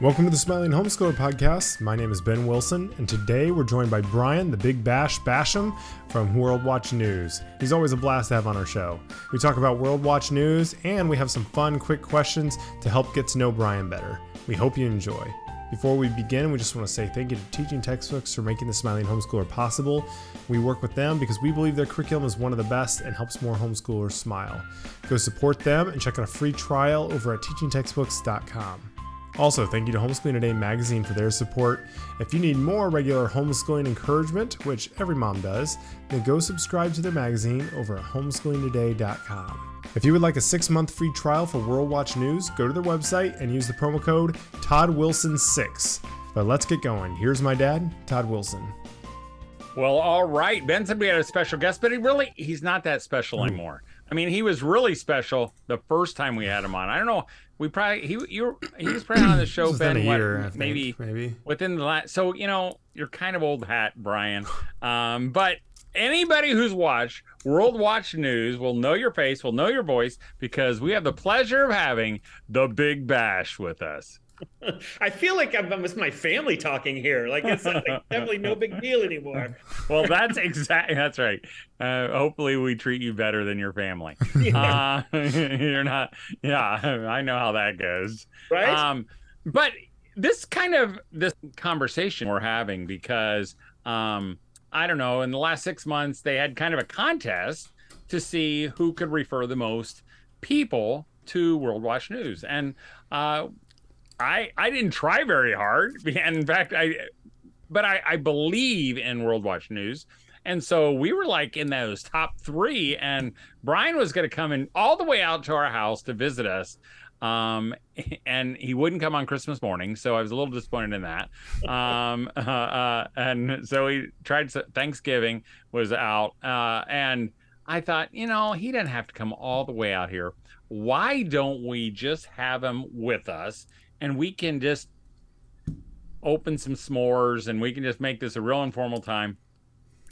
Welcome to the Smiling Homeschooler Podcast. My name is Ben Wilson, and today we're joined by Brian, the Big Bash Basham from World Watch News. He's always a blast to have on our show. We talk about World Watch News, and we have some fun, quick questions to help get to know Brian better. We hope you enjoy. Before we begin, we just want to say thank you to Teaching Textbooks for making the Smiling Homeschooler possible. We work with them because we believe their curriculum is one of the best and helps more homeschoolers smile. Go support them and check out a free trial over at teachingtextbooks.com. Also, thank you to Homeschooling Today magazine for their support. If you need more regular homeschooling encouragement, which every mom does, then go subscribe to their magazine over at homeschoolingtoday.com. If you would like a six month free trial for World Watch News, go to their website and use the promo code ToddWilson6. But let's get going. Here's my dad, Todd Wilson. Well, all right. Ben said we had a special guest, but he really he's not that special Hmm. anymore. I mean, he was really special the first time we had him on. I don't know. We probably he you he was probably on the show Ben what, year, think, maybe maybe. within the last. So you know you're kind of old hat, Brian. Um, but anybody who's watched World Watch News will know your face, will know your voice because we have the pleasure of having the Big Bash with us. I feel like I'm, with my family talking here. Like it's like definitely no big deal anymore. Well, that's exactly that's right. Uh, hopefully, we treat you better than your family. Yeah. Uh, you're not. Yeah, I know how that goes. Right? Um, but this kind of this conversation we're having because um, I don't know. In the last six months, they had kind of a contest to see who could refer the most people to World Watch News, and uh, I I didn't try very hard, and in fact, I but I, I believe in World Watch News. And so we were like in those top three, and Brian was going to come in all the way out to our house to visit us. Um, and he wouldn't come on Christmas morning, so I was a little disappointed in that. Um, uh, uh, and so he tried. To, Thanksgiving was out, uh, and I thought, you know, he didn't have to come all the way out here. Why don't we just have him with us, and we can just open some s'mores and we can just make this a real informal time.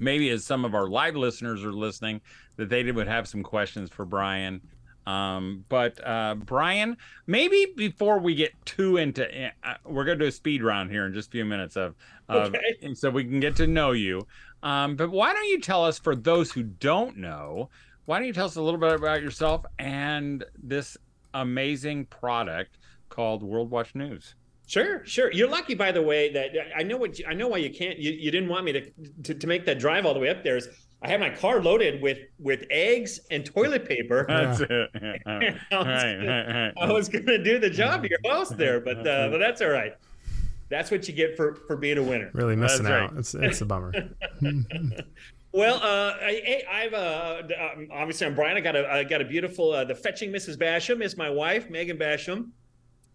Maybe as some of our live listeners are listening, that they would have some questions for Brian. Um, but uh, Brian, maybe before we get too into, uh, we're going to do a speed round here in just a few minutes of, of Okay. so we can get to know you. Um, but why don't you tell us, for those who don't know, why don't you tell us a little bit about yourself and this amazing product called World Watch News? Sure, sure. You're lucky, by the way, that I know what you, I know why you can't. You, you didn't want me to, to to make that drive all the way up there. Is I have my car loaded with with eggs and toilet paper. That's it. Yeah. I was Right, gonna- right, right. I was going to do the job to your house there, but uh, but that's all right. That's what you get for for being a winner. Really missing That's out. It's, it's a bummer. Well, uh, I, I- I've uh, um, obviously I'm Brian. I got a I got a beautiful uh, the fetching Mrs. Basham is my wife, Megan Basham.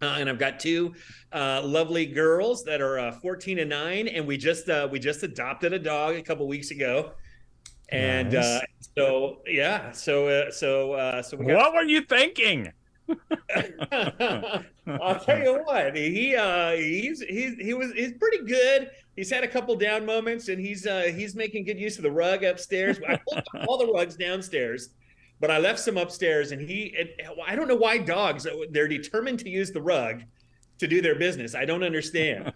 Uh, and I've got two uh, lovely girls that are uh, 14 and 9 and we just uh, we just adopted a dog a couple weeks ago and Nice. uh, so yeah so uh, so uh, so we got What were you thinking? I'll tell you what, he uh he's he's he was he's pretty good. He's had a couple down moments and he's uh he's making good use of the rug upstairs. I pulled all the rugs downstairs, but I left some upstairs and he and I don't know why dogs they're determined to use the rug to do their business. I don't understand.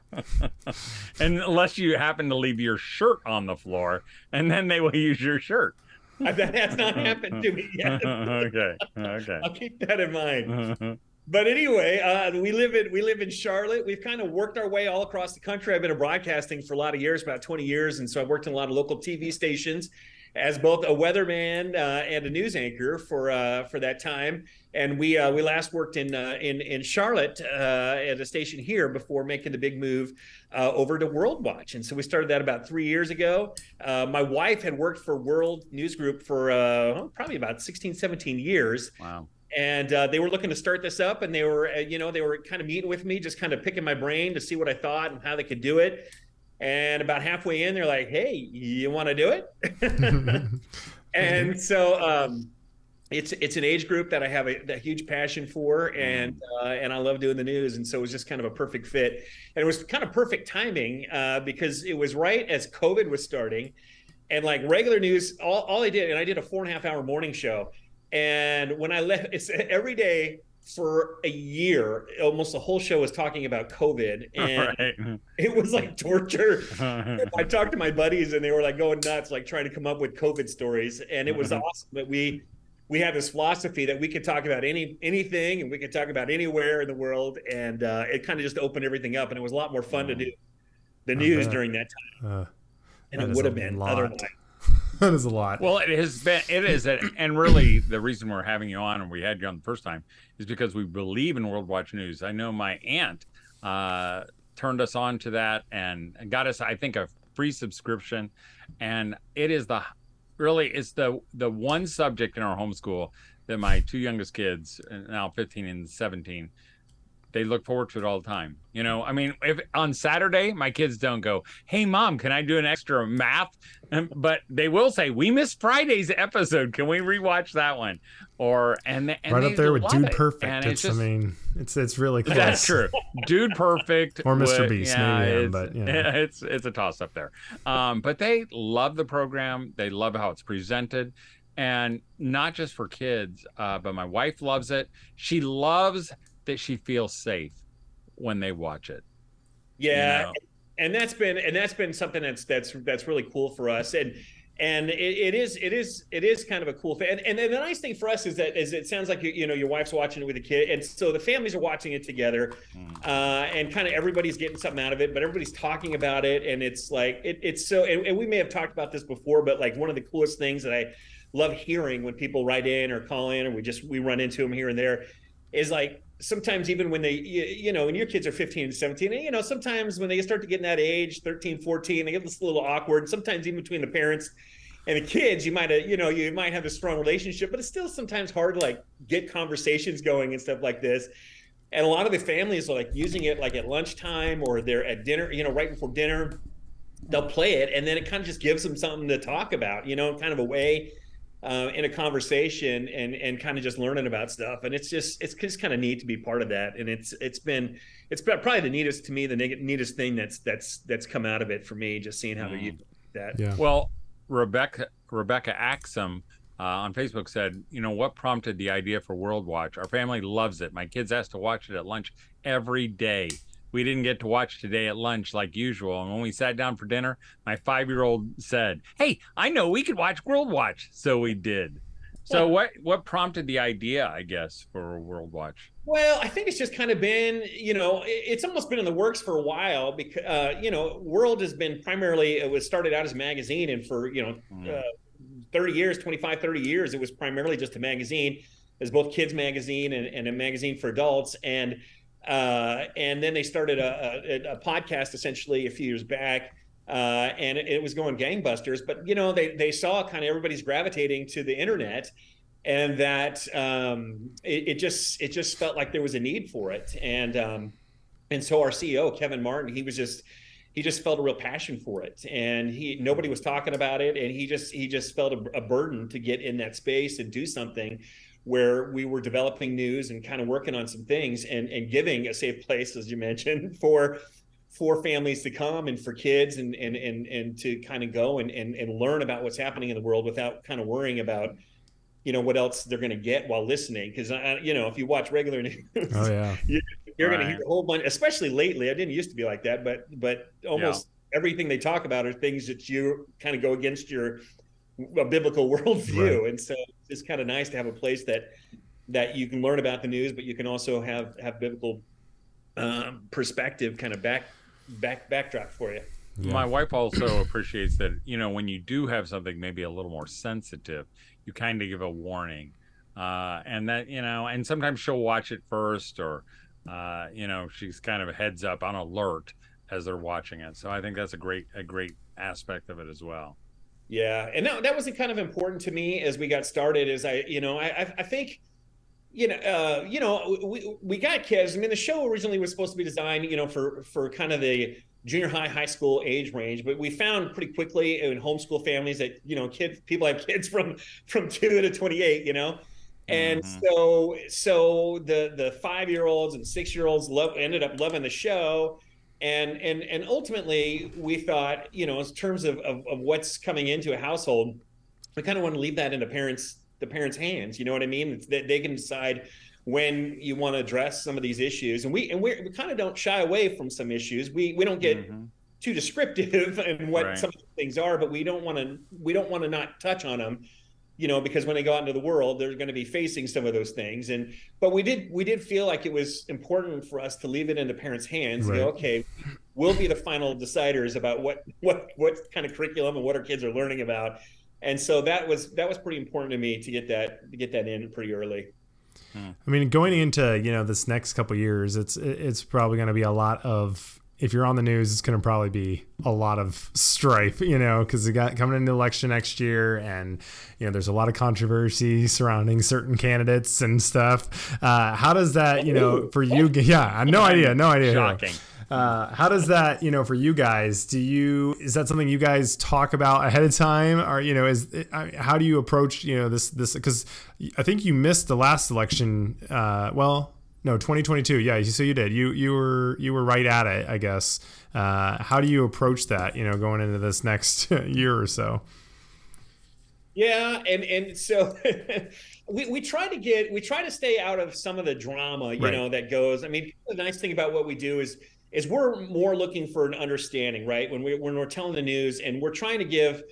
Unless you happen to leave your shirt on the floor, and then they will use your shirt. that has not happened to me yet. okay. Okay. I'll keep that in mind. But anyway, uh, we live in we live in Charlotte. We've kind of worked our way all across the country. I've been in broadcasting for a lot of years, about 20 years, and so I've worked in a lot of local TV stations as both a weatherman uh, and a news anchor for uh, for that time. And we uh, we last worked in uh, in in Charlotte uh, at a station here before making the big move uh, over to World Watch. And so we started that about three years ago. Uh, my wife had worked for World News Group for uh, probably about 16, 17 years Wow. and uh, they were looking to start this up and they were you know they were kind of meeting with me just kind of picking my brain to see what i thought and how they could do it and about halfway in they're like hey you want to do it? And so um, it's it's an age group that I have a, a huge passion for, and uh, and I love doing the news, and so it was just kind of a perfect fit, and it was kind of perfect timing uh, because it was right as COVID was starting, and like regular news, all, all I did, and I did a four and a half hour morning show, and when I left, it's every day for a year, almost the whole show was talking about COVID, and Right. it was like torture. I talked to my buddies, and they were like going nuts, like trying to come up with COVID stories, and it was awesome that we we had this philosophy that we could talk about any anything, and we could talk about anywhere in the world, and uh, it kind of just opened everything up, and it was a lot more fun to do the news during that time Uh, than That it would have been lot. otherwise. That is a lot. Well, it has been, it is, and really the reason we're having you on and we had you on the first time is because we believe in World Watch News. I know my aunt uh, turned us on to that and got us, I think, a free subscription. And it is the really, it's the, the one subject in our homeschool that my two youngest kids, uh, now 15 and 17, they look forward to it all the time. You know, I mean, if on Saturday my kids don't go, "Hey mom, can I do an extra math?" Um, but they will say, "We missed Friday's episode. Can we rewatch that one?" Or and, and right up there with Dude it. Perfect. And It's, just, I mean, it's it's really close. that's true. Dude Perfect Or Mr. would- Beast, yeah, maybe it's, but, you know. it's it's a toss up there. Um, but they love the program. They love how it's presented, and not just for kids. Uh, but my wife loves it. She loves that she feels safe when they watch it. Yeah, You know? and that's been and that's been something that's that's that's really cool for us and and it, it is it is it is kind of a cool thing and, and the nice thing for us is that is it sounds like you, you know your wife's watching it with a kid and so the families are watching it together Mm. uh, and kind of everybody's getting something out of it but everybody's talking about it and it's like it, it's so and, and we may have talked about this before but like one of the coolest things that i love hearing when people write in or call in or we just we run into them here and there is like sometimes even when they you, you know when your kids are 15 and 17 and you know sometimes when they start to get in that age 13 14 they get this little awkward sometimes even between the parents and the kids you might have you know you might have a strong relationship but it's still sometimes hard to like get conversations going and stuff like this. And a lot of the families are like using it like at lunchtime or they're at dinner you know right before dinner they'll play it and then it kind of just gives them something to talk about you know kind of a way uh, in a conversation and and kind of just learning about stuff and it's just it's just kind of neat to be part of that and it's it's been it's been probably the neatest to me the neatest thing that's that's that's come out of it for me just seeing how they're Mm. using that Yeah. Well, Rebecca Rebecca Axum uh, on Facebook said, you know, what prompted the idea for World Watch? Our family loves it. My kids asked to watch it at lunch every day. We didn't get to watch today at lunch like usual. And when we sat down for dinner, my five year old said, Hey, I know we could watch World Watch. So we did. So what what prompted the idea, I guess, for World Watch? Well, I think it's just kind of been, you know, it's almost been in the works for a while because, uh, you know, World has been primarily, it was started out as a magazine and for, you know, Mm. uh, 30 years, 25, 30 years, it was primarily just a magazine. as both kids magazine and, and a magazine for adults. And, uh, and then they started a, a, a podcast essentially a few years back. Uh, and it, it was going gangbusters, but you know, they, they saw kind of everybody's gravitating to the internet and that um, it, it just it just felt like there was a need for it. And um, and so our ceo kevin martin he was just he just felt a real passion for it. And he nobody was talking about it. And he just he just felt a, a burden to get in that space and do something where we were developing news and kind of working on some things and and giving a safe place as you mentioned for for families to come and for kids and and and, and to kind of go and, and and learn about what's happening in the world without kind of worrying about you know what else they're going to get while listening. Because you know if you watch regular news Oh yeah. you're going to hear a whole bunch especially lately i didn't used to be like that but but almost everything they talk about are things that you kind of go against your a biblical worldview and so it's kind of nice to have a place that that you can learn about the news but you can also have have biblical um, perspective kind of back back backdrop for you Yeah. My wife also appreciates that, you know, when you do have something maybe a little more sensitive, you kind of give a warning. Uh, and that, you know, and sometimes she'll watch it first or, uh, you know, she's kind of a heads up on alert as they're watching it. So I think that's a great, a great aspect of it as well. Yeah, and that, that was kind of important to me as we got started. Is I, you know, I, I- think, you know, uh, you know, we we got kids. I mean, the show originally was supposed to be designed, you know, for for kind of the junior high, high school age range, but we found pretty quickly in homeschool families that you know, kids people have kids from from two to twenty eight, you know. And Mhm. so, so the the five year olds and six year olds love ended up loving the show, and and and ultimately we thought you know in terms of, of, of what's coming into a household we kind of want to leave that in the parents the parents hands you know what i mean It's that they can decide when you want to address some of these issues. And we and we we kind of don't shy away from some issues. We we don't get mm-hmm. too descriptive and what right. some of the things are, but we don't want to we don't want to not touch on them you know because when they go out into the world they're going to be facing some of those things. And but we did we did feel like it was important for us to leave it in the parents hands right. go okay we'll be the final deciders about what what what kind of curriculum and what our kids are learning about. And so that was that was pretty important to me to get that to get that in pretty early. Hmm. I mean, going into you know this next couple years, it's it's probably going to be a lot of if you're on the news, it's going to probably be a lot of strife, you know, because we got coming into election next year, and you know, there's a lot of controversy surrounding certain candidates and stuff. Uh, how does that, you know, for you? Yeah, I no idea, no idea. Shocking. Uh, how does that, you know, for you guys? Do you is that something you guys talk about ahead of time, or you know, is how do you approach, you know, this this because I think you missed the last election. Uh, well, no, 2022. Yeah, so you did. You you were you were right at it, I guess. Uh, how do you approach that? You know, going into this next year or so. Yeah, and and so we we try to get we try to stay out of some of the drama, you right. know, that goes. I mean, the nice thing about what we do is is we're more looking for an understanding, right? When we when we're telling the news, and we're trying to give,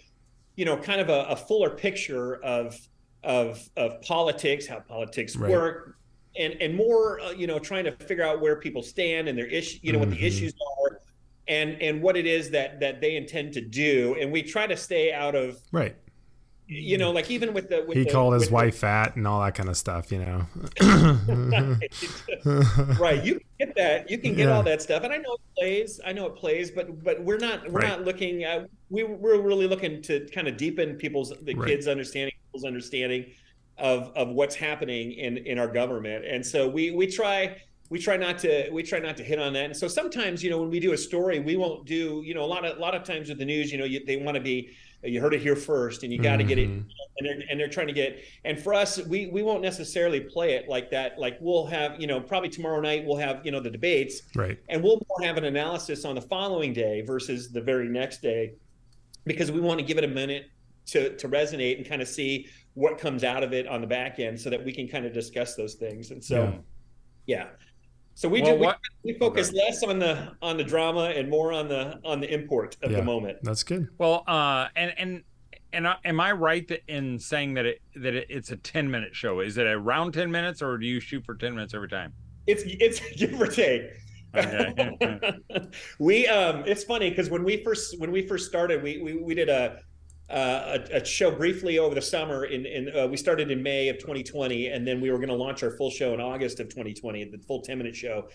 you know, kind of a, a fuller picture of of of politics, how politics right. work, and and more, uh, you know, trying to figure out where people stand and their issue, you know, mm-hmm. what the mm-hmm. issues are, and and what it is that that they intend to do, and we try to stay out of right you know, like even with the with he the, called his wife the, fat and all that kind of stuff, you know. right. You can get that. You can get yeah. all that stuff, and I know it plays. I know it plays, but but we're not we're right. not looking. Uh, we we're really looking to kind of deepen people's the right. kids' understanding, people's understanding of of what's happening in in our government, and so we we try we try not to we try not to hit on that. And so sometimes you know when we do a story we won't do you know a lot of a lot of times with the news you know you, they want to be you heard it here first and you got to mm-hmm. get it. Mm-hmm. and they're, and they're trying to get and for us we we won't necessarily play it like that. Like we'll have you know probably tomorrow night we'll have you know the debates. Right. And we'll have an analysis on the following day versus the very next day because we want to give it a minute to to resonate and kind of see what comes out of it on the back end so that we can kind of discuss those things and so yeah, yeah. So we well, do we, we, focus okay. less on the on the drama and more on the on the import of yeah, the moment. That's good. Well, uh, and and and uh, am I right that in saying that it that it, it's a ten minute show? Is it around ten minutes, or do you shoot for ten minutes every time? It's it's give or take. Okay. we um, it's funny because when we first when we first started, we we, we did a uh, a, a, show briefly over the summer. In, in uh, we started in May of 2020, and then we were going to launch our full show in August of 2020, the full 10 minute show.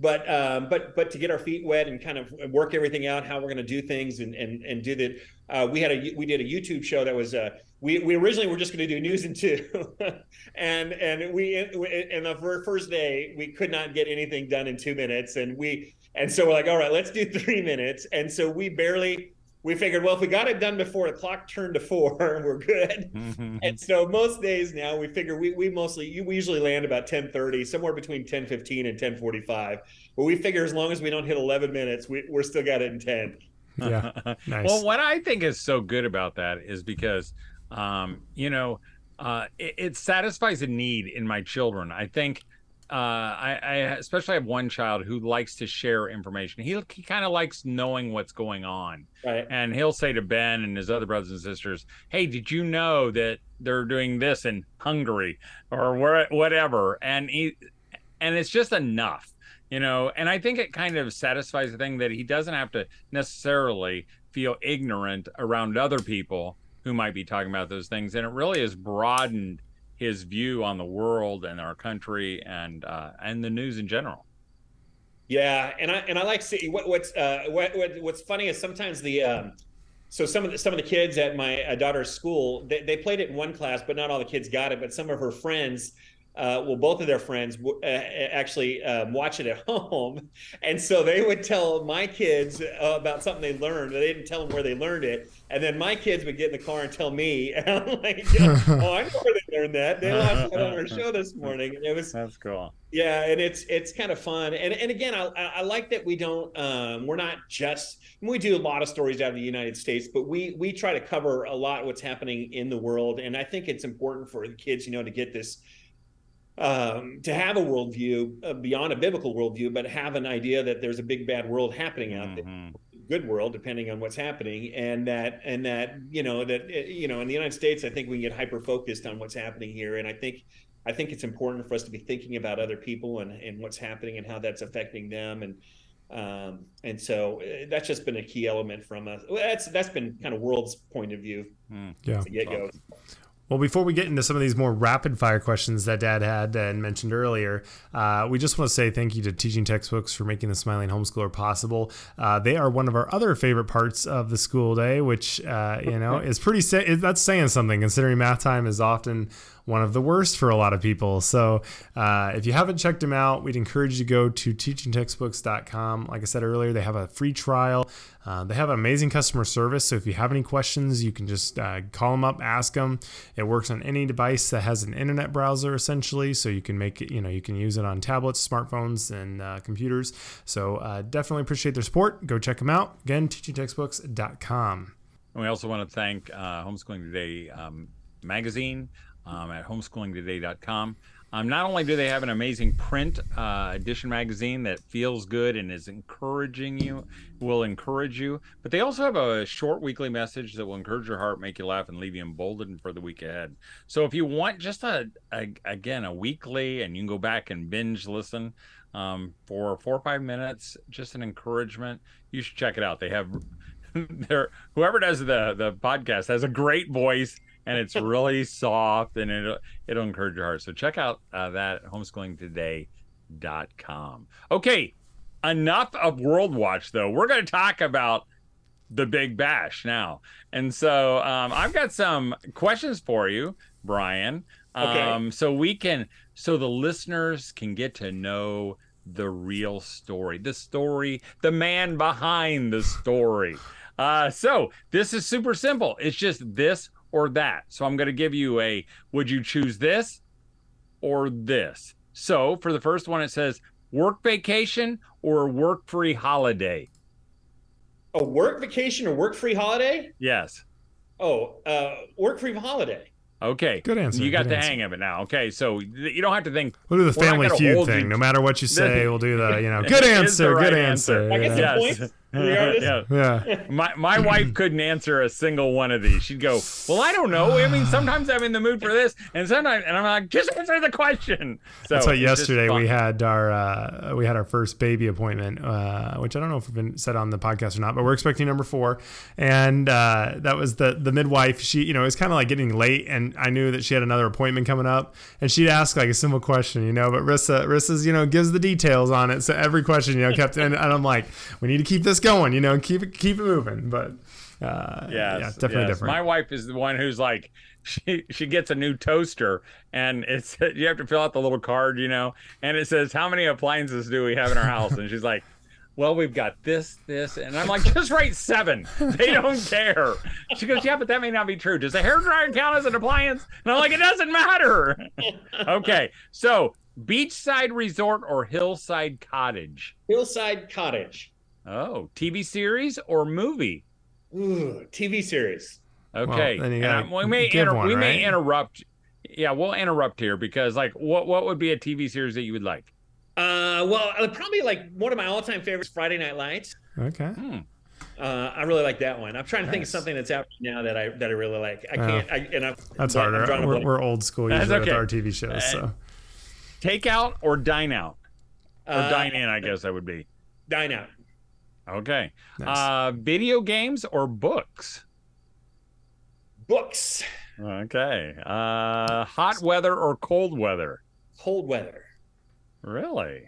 But um, but but to get our feet wet and kind of work everything out, how we're going to do things and and and do that. Uh, we had a we did a YouTube show that was uh, we we originally were just going to do news in two, and and we in the first day we could not get anything done in two minutes, and we and so we're like, all right, let's do three minutes, and so we barely we figured, well, if we got it done before the clock turned to four, we're good. Mm-hmm. And so most days now we figure we, we mostly we usually land about 1030, somewhere between 1015 and 1045. But we figure as long as we don't hit 11 minutes, we, we're still got it in 10. Yeah. nice. Well, what I think is so good about that is because, um, you know, uh, it, it satisfies a need in my children. I think uh, I, I, especially have one child who likes to share information. He he kind of likes knowing what's going on, right? And he'll say to Ben and his other brothers and sisters, "Hey, did you know that they're doing this in Hungary or where, whatever?" And he and it's just enough, you know. And I think it kind of satisfies the thing that he doesn't have to necessarily feel ignorant around other people who might be talking about those things, and it really has broadened his view on the world and our country and uh, and the news in general. Yeah, and I and I like see what what's uh, what, what what's funny is sometimes the um, so some of the some of the kids at my uh, daughter's school they, they played it in one class, but not all the kids got it. But some of her friends uh, well, both of their friends uh, actually um, watch it at home, and so they would tell my kids uh, about something they learned. They didn't tell them where they learned it, and then my kids would get in the car and tell me, and I'm like, "Oh, I know where they learned that. They watched it on our show this morning." And it was that's cool. Yeah, and it's it's kind of fun, and and again, I I like that we don't um, we're not just we do a lot of stories out of the United States, but we we try to cover a lot what's happening in the world, and I think it's important for the kids, you know, to get this um, to have a worldview uh, beyond a biblical worldview, but have an idea that there's a big bad world happening out there, Mhm. good world, depending on what's happening, and that and that you know that uh, you know in the United States, I think we can get hyper focused on what's happening here, and I think I think it's important for us to be thinking about other people and and what's happening and how that's affecting them and. Um, and so uh, that's just been a key element from us. That's that's been kind of world's point of view Yeah. get go. Well, before we get into some of these more rapid fire questions that Dad had and mentioned earlier, uh, we just want to say thank you to Teaching Textbooks for making the Smiling Homeschooler possible. Uh, they are one of our other favorite parts of the school day, which uh, you know is pretty. Sa- that's saying something, considering math time is often one of the worst for a lot of people. So uh, if you haven't checked them out, we'd encourage you to go to teachingtextbooks.com. Like I said earlier, they have a free trial. Uh, they have amazing customer service. So if you have any questions, you can just uh, call them up, ask them. It works on any device that has an internet browser, essentially. So you can make it, you know, you can use it on tablets, smartphones, and uh, computers. So uh, definitely appreciate their support. Go check them out. Again, teachingtextbooks.com. And we also want to thank uh, Homeschooling Today um, magazine um, at homeschoolingtoday.com. Um, not only do they have an amazing print uh, edition magazine that feels good and is encouraging you, will encourage you, but they also have a short weekly message that will encourage your heart, make you laugh, and leave you emboldened for the week ahead. So if you want just a, a again a weekly, and you can go back and binge listen um, for four or five minutes, just an encouragement, you should check it out. They have their whoever does the the podcast has a great voice and it's really soft and it'll it'll encourage your heart. So check out uh, that at homeschoolingtoday.com. Okay, enough of World Watch though. We're going to talk about the Big Bash now, and so um, I've got some questions for you, Brian. Okay. Um, so we can so the listeners can get to know the real story, the story, the man behind the story. Uh, so this is super simple. It's just this or that. So I'm going to give you a would you choose this or this? So for the first one, it says work vacation or work free holiday. A work vacation or work free holiday? Yes. Oh, uh, work free holiday. Okay. Good answer, You got the answer. hang of it now. Okay. So you don't have to think. We'll do the Family Feud thing. you- No matter what you say, we'll do the you know good It is the answer, right good answer. answer. I get you some points. The artist? yeah. Yeah. My my wife couldn't answer a single one of these. She'd go, "Well, I don't know. I mean, sometimes I'm in the mood for this, and sometimes," and I'm like, "Just answer the question." So That's why yesterday we had our uh, we had our first baby appointment, uh, which I don't know if we've been said on the podcast or not, but we're expecting number four, and uh, that was the the midwife. She you know it was kind of like getting late, and I knew that she had another appointment coming up, and she'd ask like a simple question, you know, but Rissa Rissa's you know gives the details on it, so every question you know kept, and, and I'm like, we need to keep this going, you know, keep it keep it moving, but. Uh, Yes, yeah, definitely yes. different. My wife is the one who's like, she she gets a new toaster, and it's you have to fill out the little card, you know, and it says how many appliances do we have in our house, and she's like. Well, we've got this, this, and I'm like, just write seven. They don't care. She goes, yeah, but that may not be true. Does a hairdryer count as an appliance? And I'm like, it doesn't matter. okay, so beachside resort or hillside cottage? Hillside Cottage. Oh, TV series or movie? Ooh, TV series. Okay, then you and I'm- we may inter- one, we may interrupt. Yeah, we'll interrupt here because like, what what would be a TV series that you would like? Uh, well, uh, probably like one of my all-time favorites, Friday Night Lights. okay. Hmm. Uh, I really like that one. I'm trying to think of something that's out now that I that I really like. I Oh. can't. I, and I, That's I'm harder. drawing a We're, we're old school That's usually with okay. our TV shows. Uh, So Takeout or dine out or Uh, dine in? I guess that would be. Dine out. Okay. Nice. Uh, video games or books? Books. Okay. Uh, hot weather or cold weather? Cold weather. Really?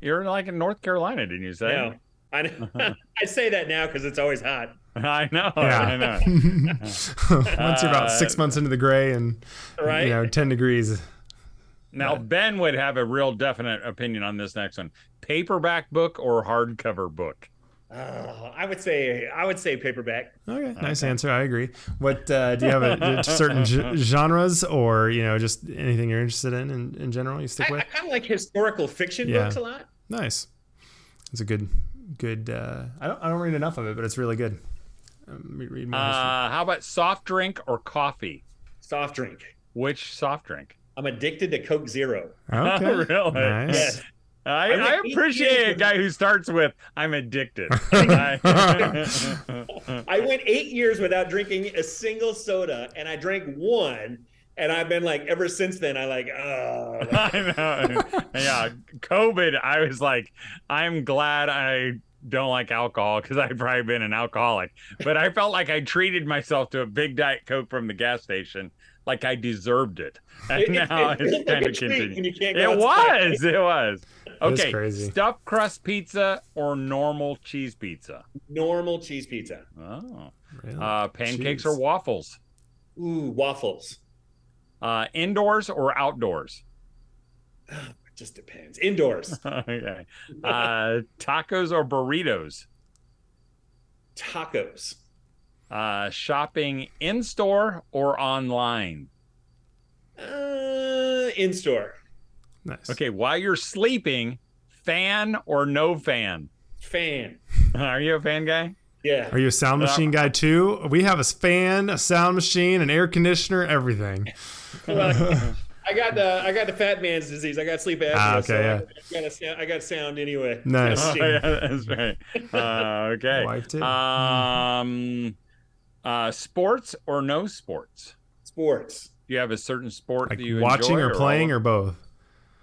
You're like in North Carolina, didn't you say? No, I. I say that now because it's always hot. I know. Yeah. I know. Once you're about six Uh, months into the gray and Right. you know ten degrees. Now Ben would have a real definite opinion on this next one: paperback book or hardcover book. Oh, I would say I would say paperback. Okay, nice answer. I agree. What uh, do you have a, certain g- genres or you know just anything you're interested in in, in general? You stick I, with. I kind of like historical fiction Yeah. books a lot. Nice. It's a good good. Uh, I don't I don't read enough of it, but it's really good. Um, read, read more. Uh, how about soft drink or coffee? Soft drink. Which soft drink? I'm addicted to Coke Zero. Okay. Oh, really? Nice. Yes. I, I I appreciate years a guy who starts with "I'm addicted." I- I went eight years without drinking a single soda, and I drank one, and I've been like ever since then. I like, oh, I know. Yeah, COVID. I was like, I'm glad I don't like alcohol because I've probably been an alcoholic. But I felt like I treated myself to a big diet coke from the gas station like I deserved it, and It- it- now it it's feels like kind a of treat continued. you can't go It outside. was. It was. That is Okay. crazy. Stuffed crust pizza or normal cheese pizza? normal cheese pizza. Oh. Really? Uh, pancakes Jeez. or waffles? Ooh, waffles. Uh, indoors or outdoors? It just depends. Indoors. okay. Uh, tacos or burritos? Tacos. Uh, shopping in store or online? Uh, in store. Nice. Okay, while you're sleeping, fan or no fan? Fan. Are you a fan guy? Yeah. Are you a sound Uh, machine guy too? We have a fan, a sound machine, an air conditioner, everything. Well, I got the I got the fat man's disease. I got sleep apnea. Ah, okay, I, yeah. I got a, I got sound anyway. Nice. Oh, yeah, that's right. Uh, okay. Wife too. Um, uh, sports or no sports? Sports. Do you have a certain sport Like that you watching enjoy or playing all- or both?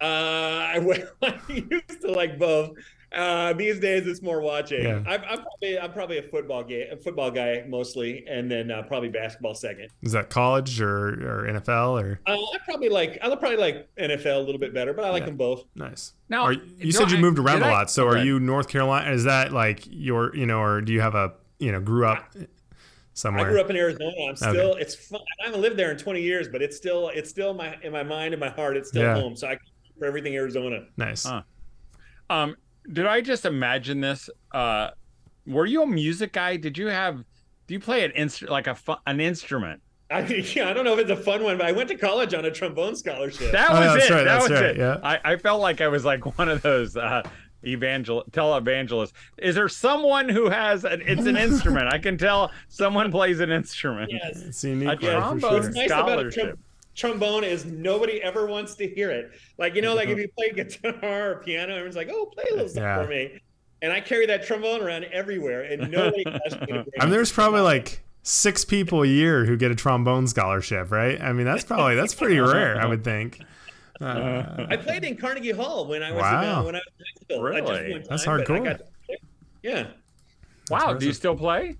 Uh, I, I used to like both. Uh, these days it's more watching. Yeah. I'm, I'm probably I'm probably a football guy, a football guy mostly, and then uh, probably basketball second. Is that college or, or NFL or Uh, I probably like I probably like NFL a little bit better, but I like Yeah. them both. nice? Now, Are- do you said you I- moved around did a I- lot. So are you North Carolina? Is that like your you know, or do you have a you know grew up somewhere? I grew up in Arizona. I'm still it's fun. I haven't lived there in 20 years, but it's still it's still my in my mind and my heart. It's still Yeah. home. So I for everything Arizona. Nice. Huh. Um, did I just imagine this? Uh, were you a music guy? Did you have? Do you play an instrument like a fu- an instrument? I yeah, I don't know if it's a fun one, but I went to college on a trombone scholarship. That Oh, was that's it. right, that was right, it. yeah. I, I felt like I was like one of those uh, evangel televangelists. Is there someone who has an? It's an instrument. I can tell someone plays an instrument. yes. It's unique A one for trombone sure. What's nice about a scholarship. Trom- trombone is nobody ever wants to hear it. Like you know, like if you play guitar or piano, everyone's like, "Oh, play a little something Yeah. for me." And I carry that trombone around everywhere, and nobody asks me to bring I mean, it. there's probably like six people a year who get a trombone scholarship, right? I mean, that's probably that's pretty rare, I would think. Uh, I played in Carnegie Hall when I was Wow. uh, when I was in high school. I just Really? time, That's hardcore. got. Yeah. Wow. Do you still play?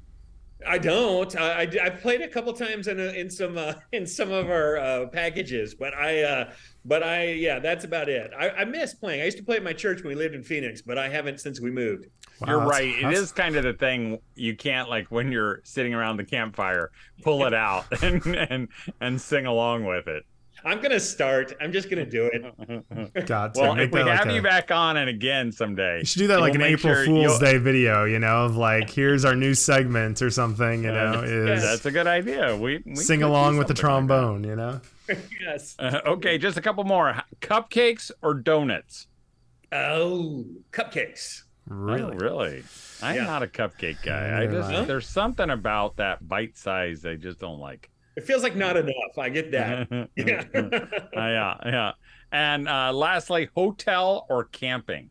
I don't. I, I I played a couple times in a, in some uh, in some of our uh, packages, but I uh, but I yeah, that's about it. I, I miss playing. I used to play at my church when we lived in Phoenix, but I haven't since we moved. wow, You're right. It that's- is kind of the thing you can't like when you're sitting around the campfire, pull it out and and and sing along with it. I'm gonna start. I'm just gonna do it. Got to well, make if we that like have a- you back on and again someday, You should do that like we'll an April sure Fool's you'll- Day video, you know, of like here's our new segment or something, you know, is that's a good idea. We, we sing along with the something like trombone, you know. yes. Uh, okay, just a couple more. Cupcakes or donuts? Oh, cupcakes. Really? Oh, really? I'm Yeah. not a cupcake guy. I just I. there's something about that bite size I just don't like. It feels like not enough. I get that. yeah. Uh, yeah, yeah. And uh, lastly, hotel or camping?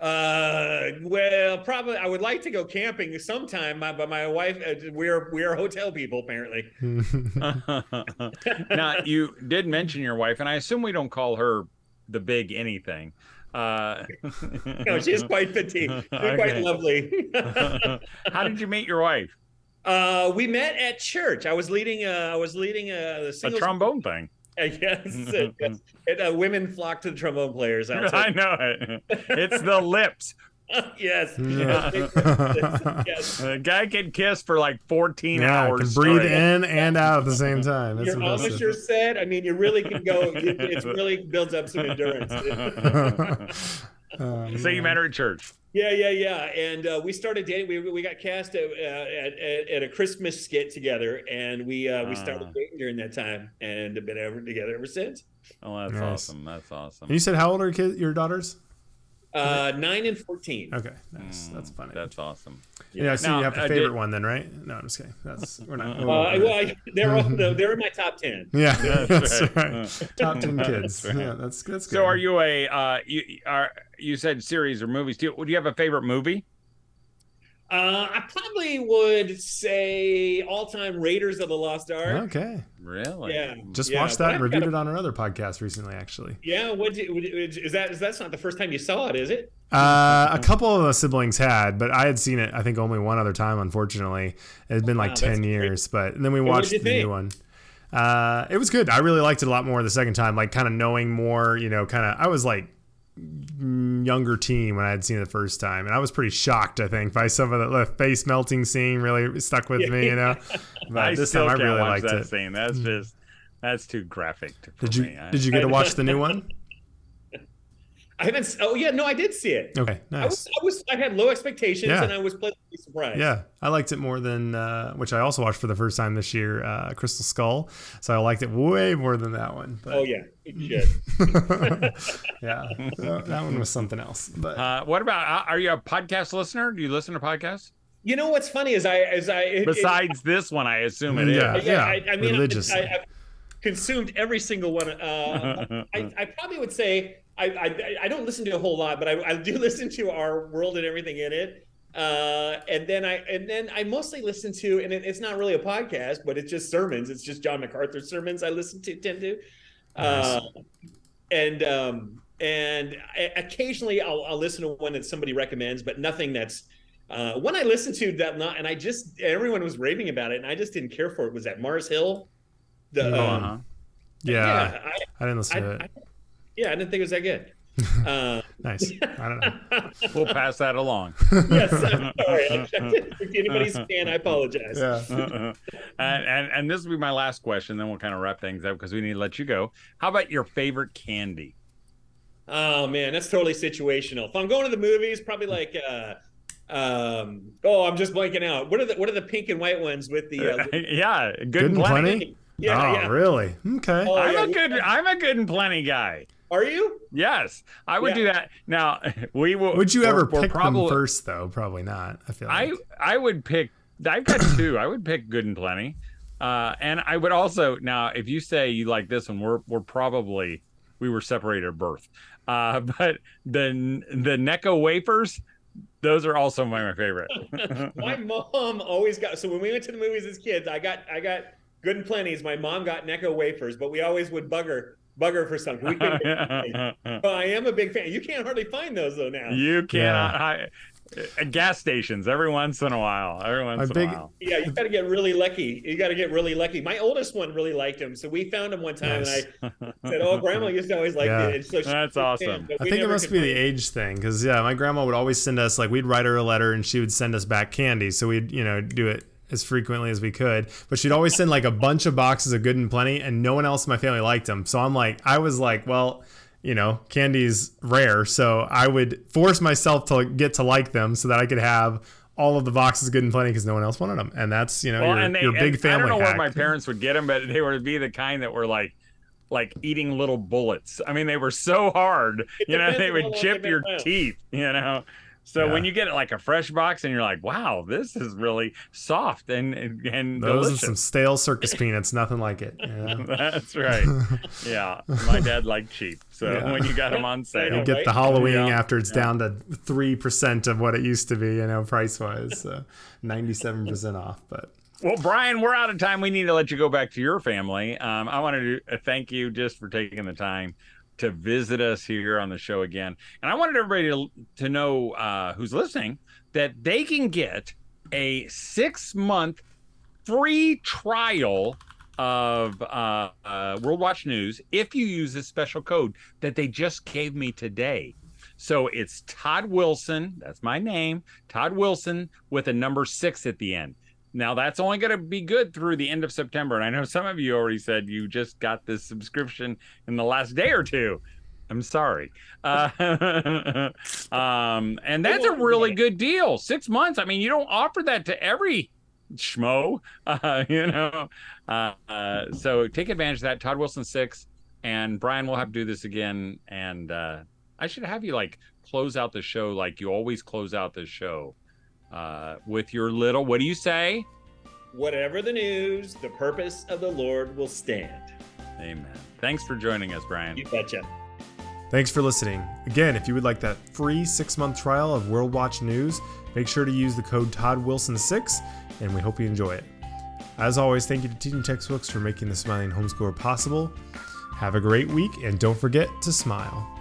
Uh, well, probably I would like to go camping sometime, my- but my wife, uh, we're we're hotel people apparently. now you did mention your wife, and I assume we don't call her the big anything. Uh, No, she's quite petite, She's Okay. quite lovely. How did you meet your wife? Uh, we met at church. I was leading. Uh, I was leading a, the A trombone thing. Uh, yes, yes. And, uh, women flock to the trombone players. I know it. It's the lips. yes. Yeah. yes. The guy can kiss for like 14 yeah, hours. can breathe in and out at the same time. That's Your impressive. Amisher said, I mean, you really can go. It, it really builds up some endurance. Um, So you met her at church. Yeah, yeah, yeah. And uh, we started dating. We, we got cast at, uh, at, at, at a Christmas skit together, and we uh, we started Ah. dating during that time, and have been ever together ever since. Oh, that's Nice. awesome. That's awesome. And awesome. you said how old are your, kid, your daughters? Uh, nine and fourteen. Okay, nice. Mm, That's funny. That's awesome. yeah, I see Now, you have a uh, favorite did- one then, right? No, I'm just kidding. That's we're not. Uh, well, I- they're all, they're in my top ten. yeah, That's that's, right. right. Top ten kids. That's right. Yeah, that's that's good. So are you a uh you are you said series or movies? Do you, do you have a favorite movie? Uh, I probably would say all-time Raiders of the Lost Ark. Okay. Really? Yeah. Just Yeah, watched that and reviewed got it on our other podcast recently, actually. Yeah, what do- would- is that? Is that's not the first time you saw it, is it? Uh, a couple of the siblings had, but I had seen it. I think only one other time. Unfortunately, it had been like Wow, that's ten great. years. But and then we watched the you new one. Uh, it was good. I really liked it a lot more the second time. Like kind of knowing more. You know, kind of. I was like Mm, younger teen when I had seen it the first time, and I was pretty shocked. I think by some of the the face melting scene really stuck with me. You know, but I this still time I really watch liked that it. scene. That's mm. just that's too graphic Did you me. Did you get to watch the new one? I haven't. Oh yeah, no, I did see it. Okay, I nice. was, I was, I had low expectations, Yeah. and I was pleasantly surprised. Yeah, I liked it more than uh, which I also watched for the first time this year, uh, Crystal Skull. So I liked it way more than that one. But, Oh yeah, you yeah, that that one was something else. But Uh, what about uh, are you a podcast listener? Do you listen to podcasts? You know what's funny is I, as I, it- it- Besides this one, I assume it is. Yeah. yeah, I, I mean, religiously. I, I, I've consumed every single one. Uh, I, I probably would say I, I, I don't listen to a whole lot, but I, I do listen to our world and everything in it. Uh, and then I and then I mostly listen to, and it, it's not really a podcast, but it's just sermons. It's just John MacArthur sermons I listen to tend to. Uh, and um, and I, occasionally I'll, I'll listen to one that somebody recommends, but nothing that's uh, one I listened to that not, and I just everyone was raving about it, and I just didn't care for it. Was that Mars Hill? The. Oh, um, uh-huh. yeah, I, I didn't listen to I, it. I, yeah, I didn't think it was that good. Uh, nice. I don't know. We'll pass that along. yes, I'm sorry. if anybody's a fan, I apologize. Yeah. and, and and this will be my last question. Then we'll kind of wrap things up because we need to let you go. How about your favorite candy? Oh man, that's totally situational. If I'm going to the movies, probably like uh um oh I'm just blanking out. What are the what are the pink and white ones with the uh, yeah, good, Good and and plenty. plenty? yeah, oh, yeah. really? Okay. Oh, I'm yeah, a good. I'm a good and plenty guy. Are you? Yes, I would Yeah. do that. Now, we will. Would you ever we're- we're pick probably- them first, though? Probably not. I feel I like. I would pick. I've got two. I would pick good and plenty. Uh, and I would also now, if you say you like this one, we're we're probably we were separated at birth. Uh, but the the Necco wafers, those are also my, my favorite. My mom always got so when we went to the movies as kids, I got I got good and plenty's. My mom got Necco wafers, but we always would bug her bug her for something. We couldn't. But I am a big fan. You can't hardly find those though now. you cannot. hi- at gas stations every once in a while. Every once My in big- a while. Yeah, you got to get really lucky. You got to get really lucky. My oldest one really liked them, so we found them one time, Nice. and I said, "Oh, Grandma used to always like Yeah. it." And so That's awesome. fan, but I think it must be the age thing, because yeah, my grandma would always send us like we'd write her a letter and she would send us back candy, so we'd you know do it as frequently as we could. But she'd always send like a bunch of boxes of Good and Plenty, and no one else in my family liked them. So I'm like, I was like, well, you know, candy's rare, so I would force myself to get to like them so that I could have all of the boxes Good and Plenty because no one else wanted them, and that's you know Well, your, and they, your big and family I don't know hack. where my parents would get them, but they would be the kind that were like, like eating little bullets. I mean, they were so hard. It You know, they would chip your teeth. You know. So Yeah. when you get it like a fresh box and you're like, wow, this is really soft and and, and Those delicious. are some stale circus peanuts, nothing like it. you know? That's right. Yeah, my dad liked cheap. So Yeah. when you got them on sale. You get right? the Halloween Yeah. after it's down to three percent of what it used to be, you know, price wise. So ninety-seven percent off. But Well, Brian, we're out of time. We need to let you go back to your family. Um, I wanted to uh, thank you just for taking the time to visit us here on the show again. And I wanted everybody to, to know uh, who's listening that they can get a six month free trial of uh, uh, World Watch News if you use this special code that they just gave me today. So it's Todd Wilson. That's my name, Todd Wilson, with a number six at the end. Now that's only going to be good through the end of September, and I know some of you already said you just got this subscription in the last day or two. I'm sorry, uh, um, and that's a really good deal. Six months. I mean, you don't offer that to every schmo, uh, you know. Uh, uh, so take advantage of that. Todd Wilson six, and Brian will have to do this again, and uh, I should have you like close out the show like you always close out the show uh, with your little. What do you say? Whatever the news, the purpose of the Lord will stand. Amen. Thanks for joining us, Brian. You betcha. Thanks for listening. Again, if you would like that free six month trial of World Watch News, make sure to use the code ToddWilson6, and we hope you enjoy it. As always, thank you to Teaching Textbooks for making the Smiling Homeschooler possible. Have a great week, and don't forget to smile.